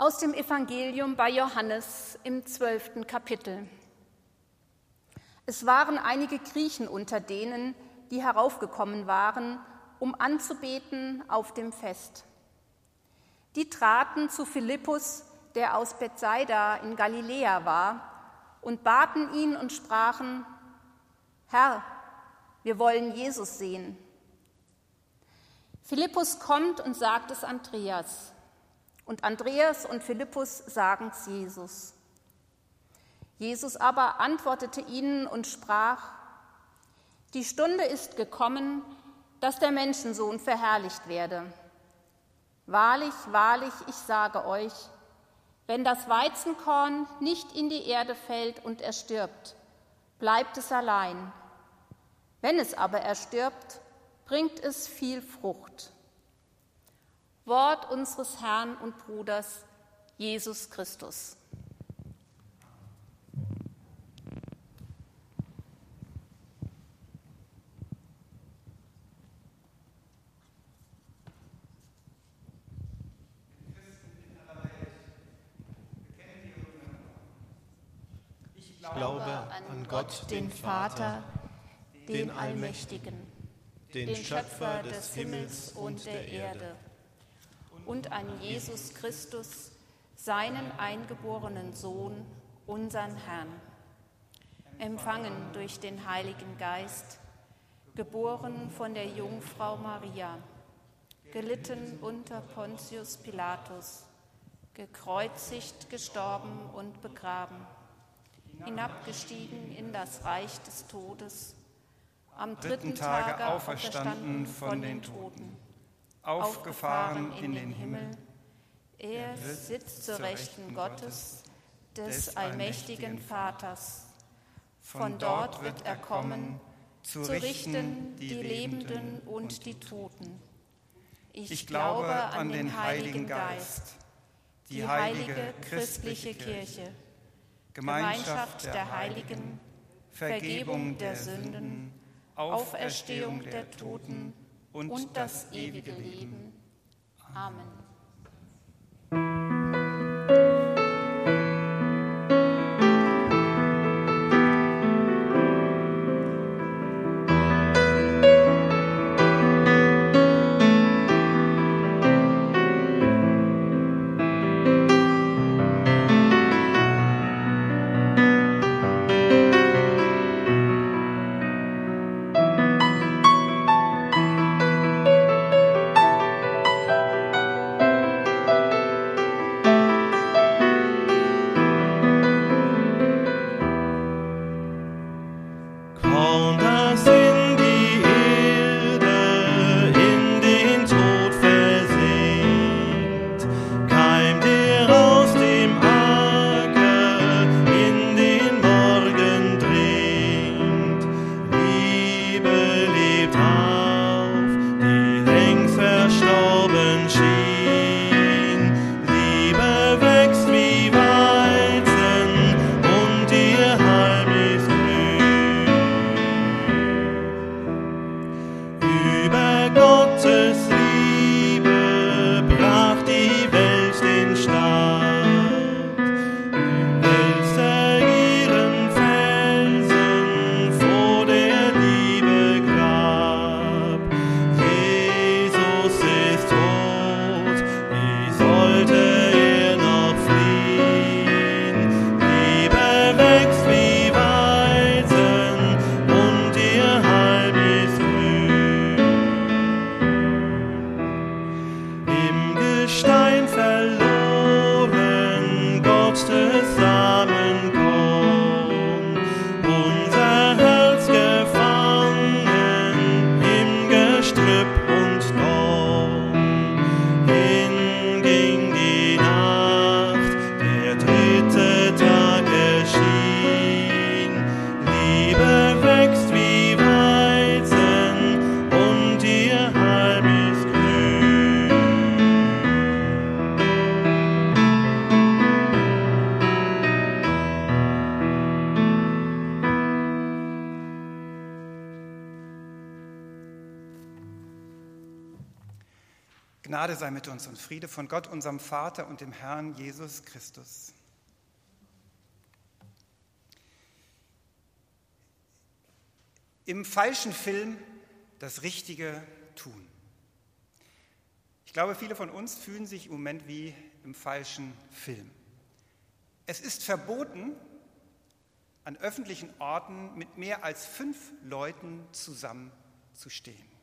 Aus dem Evangelium bei Johannes im zwölften Kapitel. Es waren einige Griechen unter denen, die heraufgekommen waren, um anzubeten auf dem Fest. Die traten zu Philippus, der aus Bethsaida in Galiläa war, und baten ihn und sprachen, Herr, wir wollen Jesus sehen. Philippus kommt und sagt es Andreas. Und Andreas und Philippus sagen es Jesus. Jesus aber antwortete ihnen und sprach, die Stunde ist gekommen, dass der Menschensohn verherrlicht werde. Wahrlich, wahrlich, ich sage euch, wenn das Weizenkorn nicht in die Erde fällt und erstirbt, bleibt es allein. Wenn es aber erstirbt, bringt es viel Frucht. Wort unseres Herrn und Bruders Jesus Christus. Ich glaube an Gott, den Vater, den Allmächtigen, den Schöpfer des Himmels und der Erde und an Jesus Christus, seinen eingeborenen Sohn, unseren Herrn, empfangen durch den Heiligen Geist, geboren von der Jungfrau Maria, gelitten unter Pontius Pilatus, gekreuzigt, gestorben und begraben, hinabgestiegen in das Reich des Todes, am dritten Tage auferstanden von den Toten aufgefahren in den Himmel. Er sitzt zur Rechten Gottes, des allmächtigen Vaters. Von dort wird er kommen, zu richten die Lebenden und die Toten. Ich glaube an den Heiligen Geist, die heilige christliche Kirche, Gemeinschaft der Heiligen, Vergebung der Sünden, Auferstehung der Toten und, und das ewige Leben. Amen. Gnade sei mit uns und Friede von Gott, unserem Vater und dem Herrn Jesus Christus. Im falschen Film das Richtige tun. Ich glaube, viele von uns fühlen sich im Moment wie im falschen Film. Es ist verboten, an öffentlichen Orten mit mehr als fünf Leuten zusammenzustehen.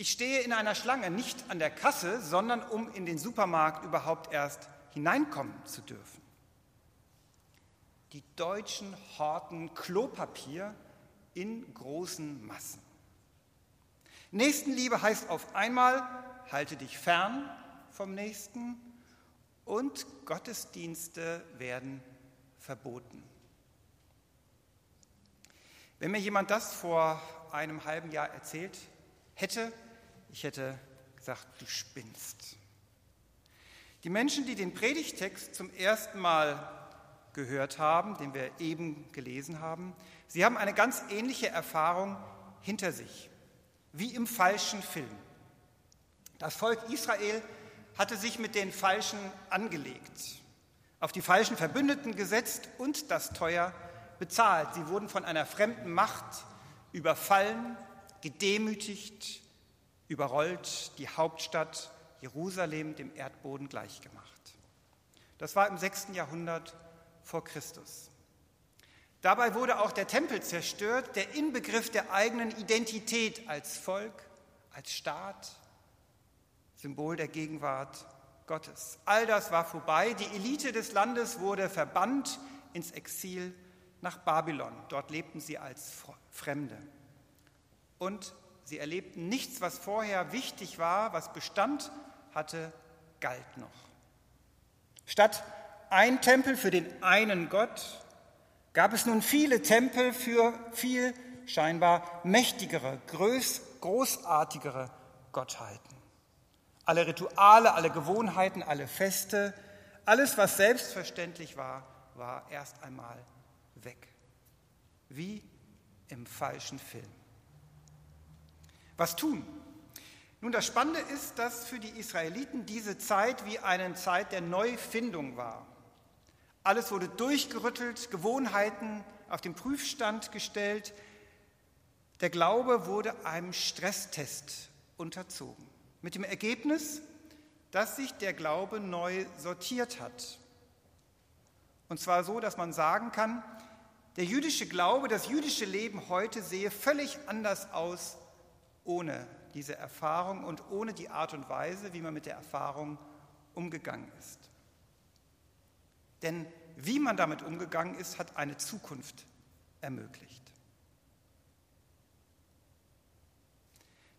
Ich stehe in einer Schlange nicht an der Kasse, sondern um in den Supermarkt überhaupt erst hineinkommen zu dürfen. Die Deutschen horten Klopapier in großen Massen. Nächstenliebe heißt auf einmal, halte dich fern vom Nächsten und Gottesdienste werden verboten. Wenn mir jemand das vor einem halben Jahr erzählt hätte, ich hätte gesagt, du spinnst. Die Menschen, die den Predigtext zum ersten Mal gehört haben, den wir eben gelesen haben, sie haben eine ganz ähnliche Erfahrung hinter sich, wie im falschen Film. Das Volk Israel hatte sich mit den Falschen angelegt, auf die falschen Verbündeten gesetzt und das teuer bezahlt. Sie wurden von einer fremden Macht überfallen, gedemütigt, überrollt, die Hauptstadt Jerusalem dem Erdboden gleichgemacht. Das war im 6. Jahrhundert vor Christus. Dabei wurde auch der Tempel zerstört, der Inbegriff der eigenen Identität als Volk, als Staat, Symbol der Gegenwart Gottes. All das war vorbei. Die Elite des Landes wurde verbannt ins Exil nach Babylon. Dort lebten sie als Fremde. Und sie erlebten nichts, was vorher wichtig war, was Bestand hatte, galt noch. Statt ein Tempel für den einen Gott gab es nun viele Tempel für viel scheinbar mächtigere, groß, großartigere Gottheiten. Alle Rituale, alle Gewohnheiten, alle Feste, alles, was selbstverständlich war, war erst einmal weg. Wie im falschen Film. Was tun? Nun, das Spannende ist, dass für die Israeliten diese Zeit wie eine Zeit der Neufindung war. Alles wurde durchgerüttelt, Gewohnheiten auf den Prüfstand gestellt. Der Glaube wurde einem Stresstest unterzogen. Mit dem Ergebnis, dass sich der Glaube neu sortiert hat. Und zwar so, dass man sagen kann, der jüdische Glaube, das jüdische Leben heute sehe völlig anders aus ohne diese Erfahrung und ohne die Art und Weise, wie man mit der Erfahrung umgegangen ist. Denn wie man damit umgegangen ist, hat eine Zukunft ermöglicht.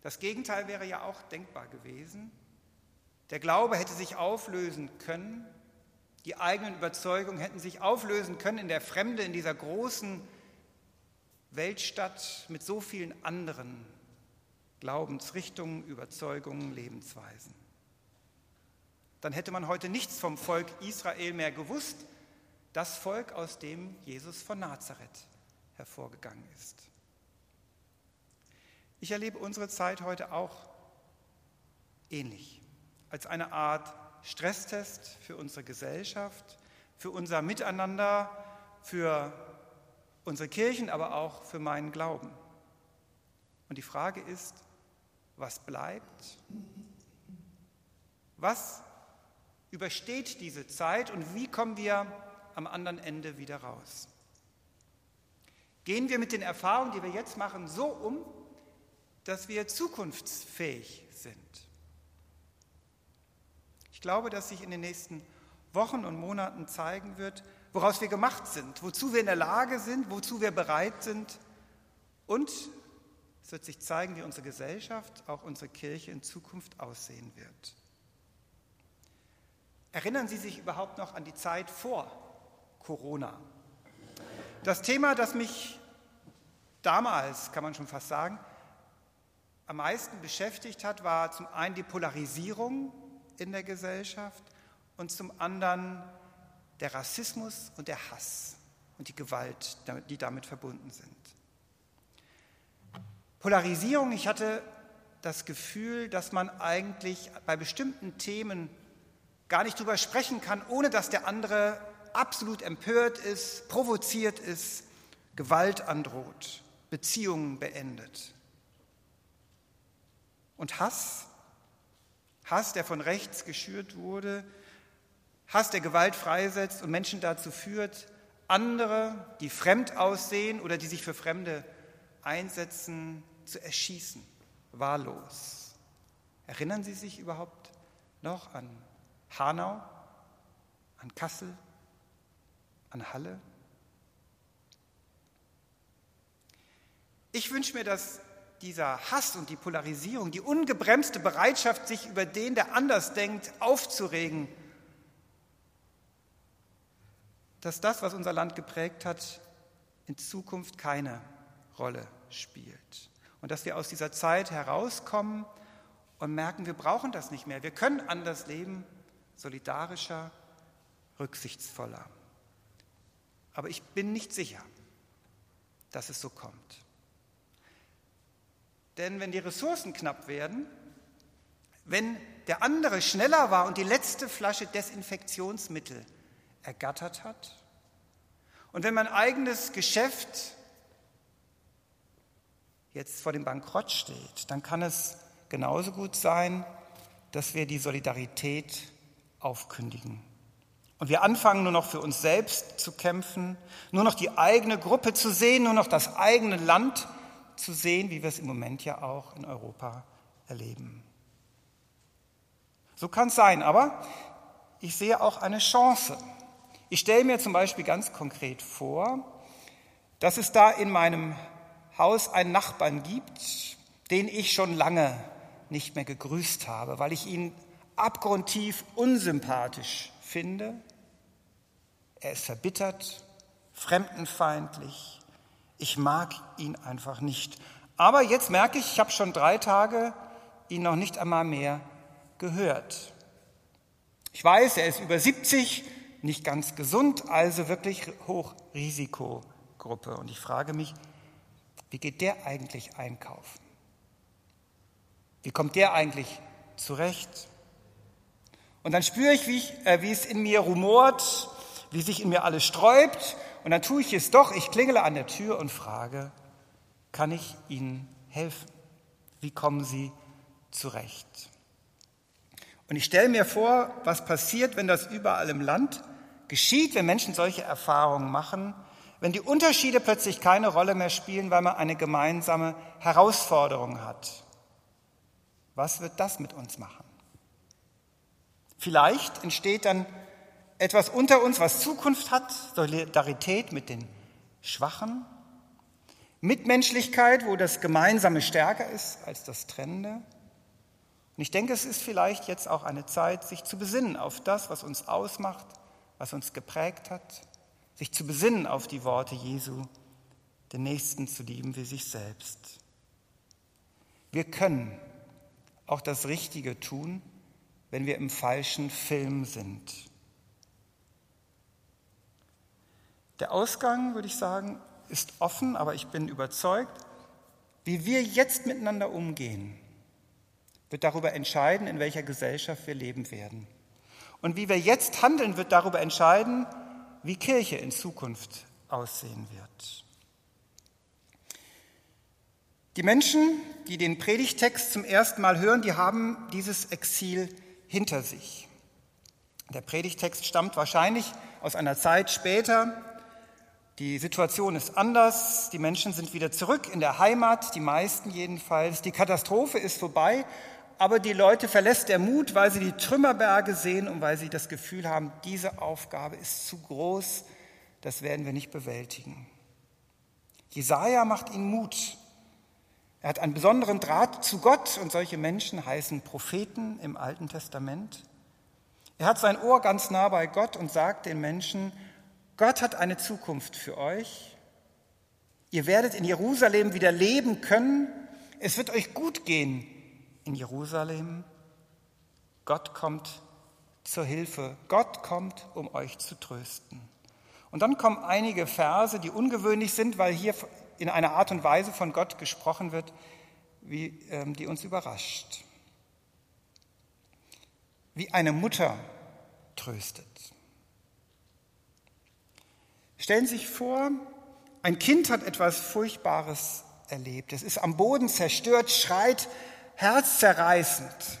Das Gegenteil wäre ja auch denkbar gewesen. Der Glaube hätte sich auflösen können, die eigenen Überzeugungen hätten sich auflösen können in der Fremde, in dieser großen Weltstadt mit so vielen anderen Glaubensrichtungen, Überzeugungen, Lebensweisen. Dann hätte man heute nichts vom Volk Israel mehr gewusst, das Volk, aus dem Jesus von Nazareth hervorgegangen ist. Ich erlebe unsere Zeit heute auch ähnlich, als eine Art Stresstest für unsere Gesellschaft, für unser Miteinander, für unsere Kirchen, aber auch für meinen Glauben. Und die Frage ist, was bleibt? Was übersteht diese Zeit und wie kommen wir am anderen Ende wieder raus? Gehen wir mit den Erfahrungen, die wir jetzt machen, so um, dass wir zukunftsfähig sind. Ich glaube, dass sich in den nächsten Wochen und Monaten zeigen wird, woraus wir gemacht sind, wozu wir in der Lage sind, wozu wir bereit sind. Und es wird sich zeigen, wie unsere Gesellschaft, auch unsere Kirche in Zukunft aussehen wird. Erinnern Sie sich überhaupt noch an die Zeit vor Corona? Das Thema, das mich damals, kann man schon fast sagen, am meisten beschäftigt hat, war zum einen die Polarisierung in der Gesellschaft und zum anderen der Rassismus und der Hass und die Gewalt, die damit verbunden sind. Polarisierung, ich hatte das Gefühl, dass man eigentlich bei bestimmten Themen gar nicht drüber sprechen kann, ohne dass der andere absolut empört ist, provoziert ist, Gewalt androht, Beziehungen beendet. Und Hass, Hass, der von rechts geschürt wurde, Hass, der Gewalt freisetzt und Menschen dazu führt, andere, die fremd aussehen oder die sich für Fremde einsetzen, zu erschießen, wahllos. Erinnern Sie sich überhaupt noch an Hanau, an Kassel, an Halle? Ich wünsche mir, dass dieser Hass und die Polarisierung, die ungebremste Bereitschaft, sich über den, der anders denkt, aufzuregen, dass das, was unser Land geprägt hat, in Zukunft keine Rolle spielt. Und dass wir aus dieser Zeit herauskommen und merken, wir brauchen das nicht mehr. Wir können anders leben, solidarischer, rücksichtsvoller. Aber ich bin nicht sicher, dass es so kommt. Denn wenn die Ressourcen knapp werden, wenn der andere schneller war und die letzte Flasche Desinfektionsmittel ergattert hat, und wenn mein eigenes Geschäft jetzt vor dem Bankrott steht, dann kann es genauso gut sein, dass wir die Solidarität aufkündigen. Und wir anfangen nur noch für uns selbst zu kämpfen, nur noch die eigene Gruppe zu sehen, nur noch das eigene Land zu sehen, wie wir es im Moment ja auch in Europa erleben. So kann es sein, aber ich sehe auch eine Chance. Ich stelle mir zum Beispiel ganz konkret vor, dass es da in meinem Haus einen Nachbarn gibt, den ich schon lange nicht mehr gegrüßt habe, weil ich ihn abgrundtief unsympathisch finde. Er ist verbittert, fremdenfeindlich, ich mag ihn einfach nicht. Aber jetzt merke ich, ich habe schon drei Tage ihn noch nicht einmal mehr gehört. Ich weiß, er ist über 70, nicht ganz gesund, also wirklich Hochrisikogruppe. Und ich frage mich, wie geht der eigentlich einkaufen? Wie kommt der eigentlich zurecht? Und dann spüre ich, wie, ich, äh, wie es in mir rumort, wie sich in mir alles sträubt und dann tue ich es doch, ich klingele an der Tür und frage, kann ich Ihnen helfen? Wie kommen Sie zurecht? Und ich stelle mir vor, was passiert, wenn das überall im Land geschieht, wenn Menschen solche Erfahrungen machen, wenn die Unterschiede plötzlich keine Rolle mehr spielen, weil man eine gemeinsame Herausforderung hat. Was wird das mit uns machen? Vielleicht entsteht dann etwas unter uns, was Zukunft hat, Solidarität mit den Schwachen, Mitmenschlichkeit, wo das Gemeinsame stärker ist als das Trennende. Und ich denke, es ist vielleicht jetzt auch eine Zeit, sich zu besinnen auf das, was uns ausmacht, was uns geprägt hat, sich zu besinnen auf die Worte Jesu, den Nächsten zu lieben wie sich selbst. Wir können auch das Richtige tun, wenn wir im falschen Film sind. Der Ausgang, würde ich sagen, ist offen, aber ich bin überzeugt, wie wir jetzt miteinander umgehen, wird darüber entscheiden, in welcher Gesellschaft wir leben werden. Und wie wir jetzt handeln, wird darüber entscheiden, wie Kirche in Zukunft aussehen wird. Die Menschen, die den Predigtext zum ersten Mal hören, die haben dieses Exil hinter sich. Der Predigtext stammt wahrscheinlich aus einer Zeit später, die Situation ist anders, die Menschen sind wieder zurück in der Heimat, die meisten jedenfalls. Die Katastrophe ist vorbei, aber die Leute verlässt der Mut, weil sie die Trümmerberge sehen und weil sie das Gefühl haben, diese Aufgabe ist zu groß, das werden wir nicht bewältigen. Jesaja macht ihnen Mut. Er hat einen besonderen Draht zu Gott und solche Menschen heißen Propheten im Alten Testament. Er hat sein Ohr ganz nah bei Gott und sagt den Menschen, Gott hat eine Zukunft für euch. Ihr werdet in Jerusalem wieder leben können. Es wird euch gut gehen in Jerusalem. Gott kommt zur Hilfe. Gott kommt, um euch zu trösten. Und dann kommen einige Verse, die ungewöhnlich sind, weil hier in einer Art und Weise von Gott gesprochen wird, wie, ähm, die uns überrascht. Wie eine Mutter tröstet. Stellen Sie sich vor, ein Kind hat etwas Furchtbares erlebt. Es ist am Boden zerstört, schreit herzzerreißend.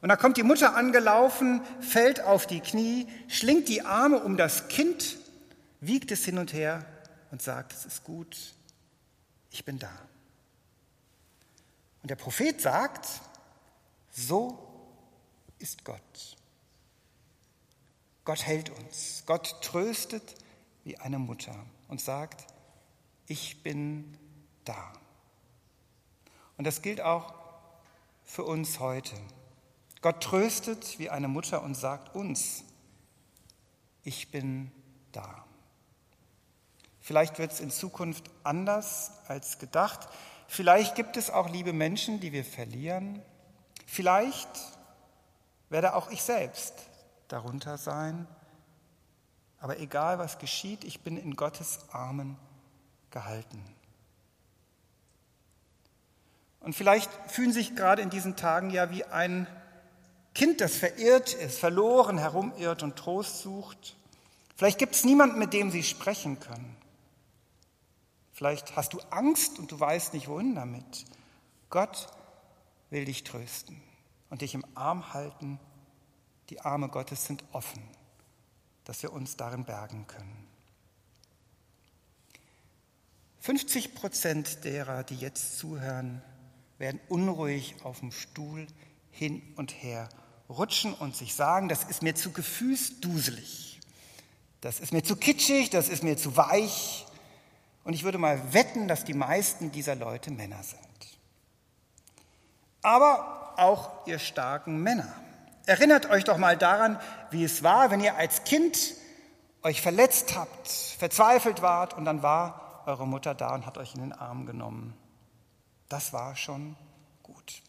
Und da kommt die Mutter angelaufen, fällt auf die Knie, schlingt die Arme um das Kind, wiegt es hin und her und sagt, es ist gut, ich bin da. Und der Prophet sagt, so ist Gott. Gott hält uns, Gott tröstet wie eine Mutter und sagt, ich bin da. Und das gilt auch für uns heute. Gott tröstet wie eine Mutter und sagt uns, ich bin da. Vielleicht wird es in Zukunft anders als gedacht. Vielleicht gibt es auch liebe Menschen, die wir verlieren. Vielleicht werde auch ich selbst darunter sein. Aber egal was geschieht, ich bin in Gottes Armen gehalten. Und vielleicht fühlen sich gerade in diesen Tagen ja wie ein Kind, das verirrt ist, verloren herumirrt und Trost sucht. Vielleicht gibt es niemanden, mit dem sie sprechen können. Vielleicht hast du Angst und du weißt nicht, wohin damit. Gott will dich trösten und dich im Arm halten. Die Arme Gottes sind offen, dass wir uns darin bergen können. 50 Prozent derer, die jetzt zuhören, werden unruhig auf dem Stuhl hin und her rutschen und sich sagen, das ist mir zu gefühlsduselig, das ist mir zu kitschig, das ist mir zu weich. Und ich würde mal wetten, dass die meisten dieser Leute Männer sind. Aber auch ihr starken Männer. Erinnert euch doch mal daran, wie es war, wenn ihr als Kind euch verletzt habt, verzweifelt wart und dann war eure Mutter da und hat euch in den Arm genommen. Das war schon gut.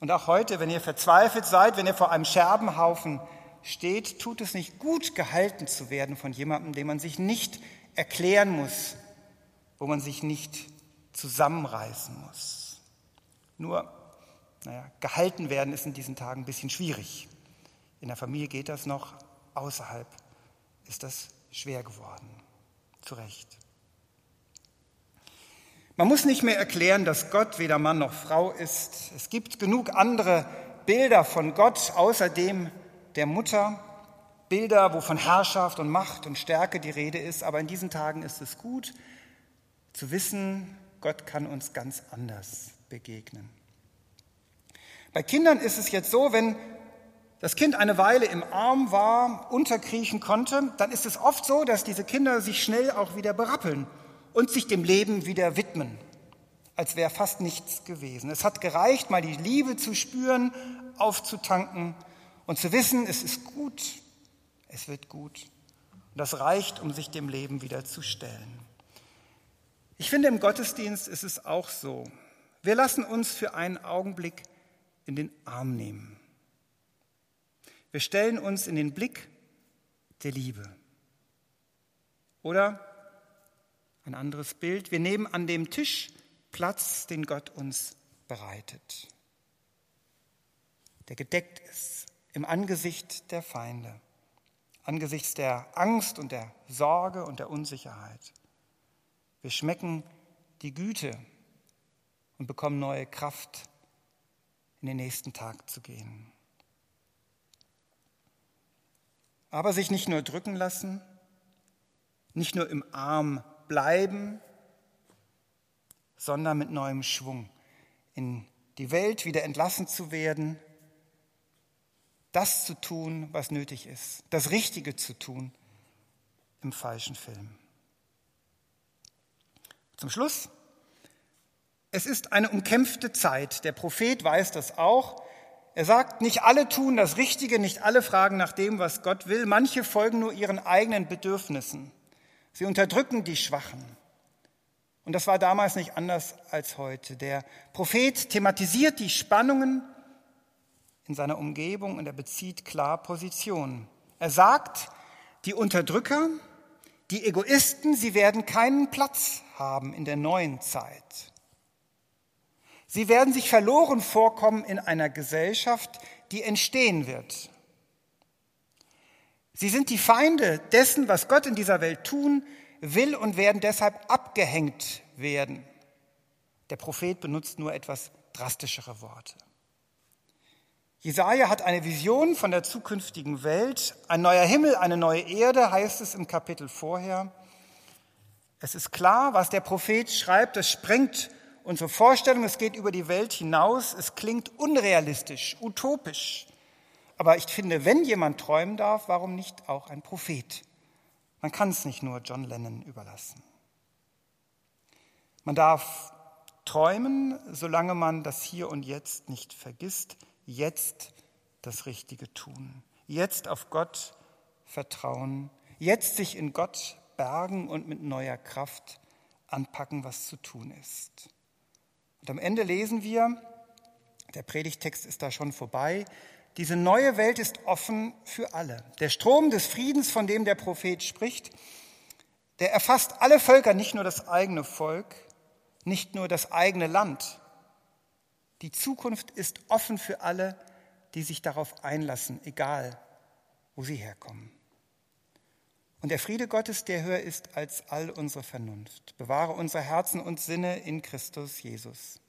Und auch heute, wenn ihr verzweifelt seid, wenn ihr vor einem Scherbenhaufen steht, tut es nicht gut, gehalten zu werden von jemandem, dem man sich nicht erklären muss, wo man sich nicht zusammenreißen muss. Nur, naja, gehalten werden ist in diesen Tagen ein bisschen schwierig. In der Familie geht das noch, außerhalb ist das schwer geworden. Zu Recht. Man muss nicht mehr erklären, dass Gott weder Mann noch Frau ist. Es gibt genug andere Bilder von Gott außer dem der Mutter. Bilder, wo von Herrschaft und Macht und Stärke die Rede ist. Aber in diesen Tagen ist es gut zu wissen, Gott kann uns ganz anders begegnen. Bei Kindern ist es jetzt so, wenn das Kind eine Weile im Arm war, unterkriechen konnte, dann ist es oft so, dass diese Kinder sich schnell auch wieder berappeln und sich dem Leben wieder widmen, als wäre fast nichts gewesen. Es hat gereicht, mal die Liebe zu spüren, aufzutanken und zu wissen, es ist gut, es wird gut. Und das reicht, um sich dem Leben wieder zu stellen. Ich finde, im Gottesdienst ist es auch so. Wir lassen uns für einen Augenblick in den Arm nehmen. Wir stellen uns in den Blick der Liebe. Oder ein anderes Bild. Wir nehmen an dem Tisch Platz, den Gott uns bereitet, der gedeckt ist im Angesicht der Feinde, angesichts der Angst und der Sorge und der Unsicherheit. Wir schmecken die Güte und bekommen neue Kraft, in den nächsten Tag zu gehen. Aber sich nicht nur drücken lassen, nicht nur im Arm bleiben, sondern mit neuem Schwung in die Welt wieder entlassen zu werden, das zu tun, was nötig ist, das Richtige zu tun im falschen Film. Zum Schluss, es ist eine umkämpfte Zeit. Der Prophet weiß das auch. Er sagt, nicht alle tun das Richtige, nicht alle fragen nach dem, was Gott will. Manche folgen nur ihren eigenen Bedürfnissen. Sie unterdrücken die Schwachen. Und das war damals nicht anders als heute. Der Prophet thematisiert die Spannungen in seiner Umgebung und er bezieht klar Position. Er sagt, die Unterdrücker, die Egoisten, sie werden keinen Platz haben in der neuen Zeit. Sie werden sich verloren vorkommen in einer Gesellschaft, die entstehen wird. Sie sind die Feinde dessen, was Gott in dieser Welt tun will und werden deshalb abgehängt werden. Der Prophet benutzt nur etwas drastischere Worte. Jesaja hat eine Vision von der zukünftigen Welt. Ein neuer Himmel, eine neue Erde, heißt es im Kapitel vorher. Es ist klar, was der Prophet schreibt, das sprengt unsere Vorstellung, es geht über die Welt hinaus, es klingt unrealistisch, utopisch. Aber ich finde, wenn jemand träumen darf, warum nicht auch ein Prophet? Man kann es nicht nur John Lennon überlassen. Man darf träumen, solange man das Hier und Jetzt nicht vergisst, jetzt das Richtige tun, jetzt auf Gott vertrauen, jetzt sich in Gott bergen und mit neuer Kraft anpacken, was zu tun ist. Und am Ende lesen wir, der Predigtext ist da schon vorbei, diese neue Welt ist offen für alle. Der Strom des Friedens, von dem der Prophet spricht, der erfasst alle Völker, nicht nur das eigene Volk, nicht nur das eigene Land. Die Zukunft ist offen für alle, die sich darauf einlassen, egal wo sie herkommen. Und der Friede Gottes, der höher ist als all unsere Vernunft, bewahre unsere Herzen und Sinne in Christus Jesus.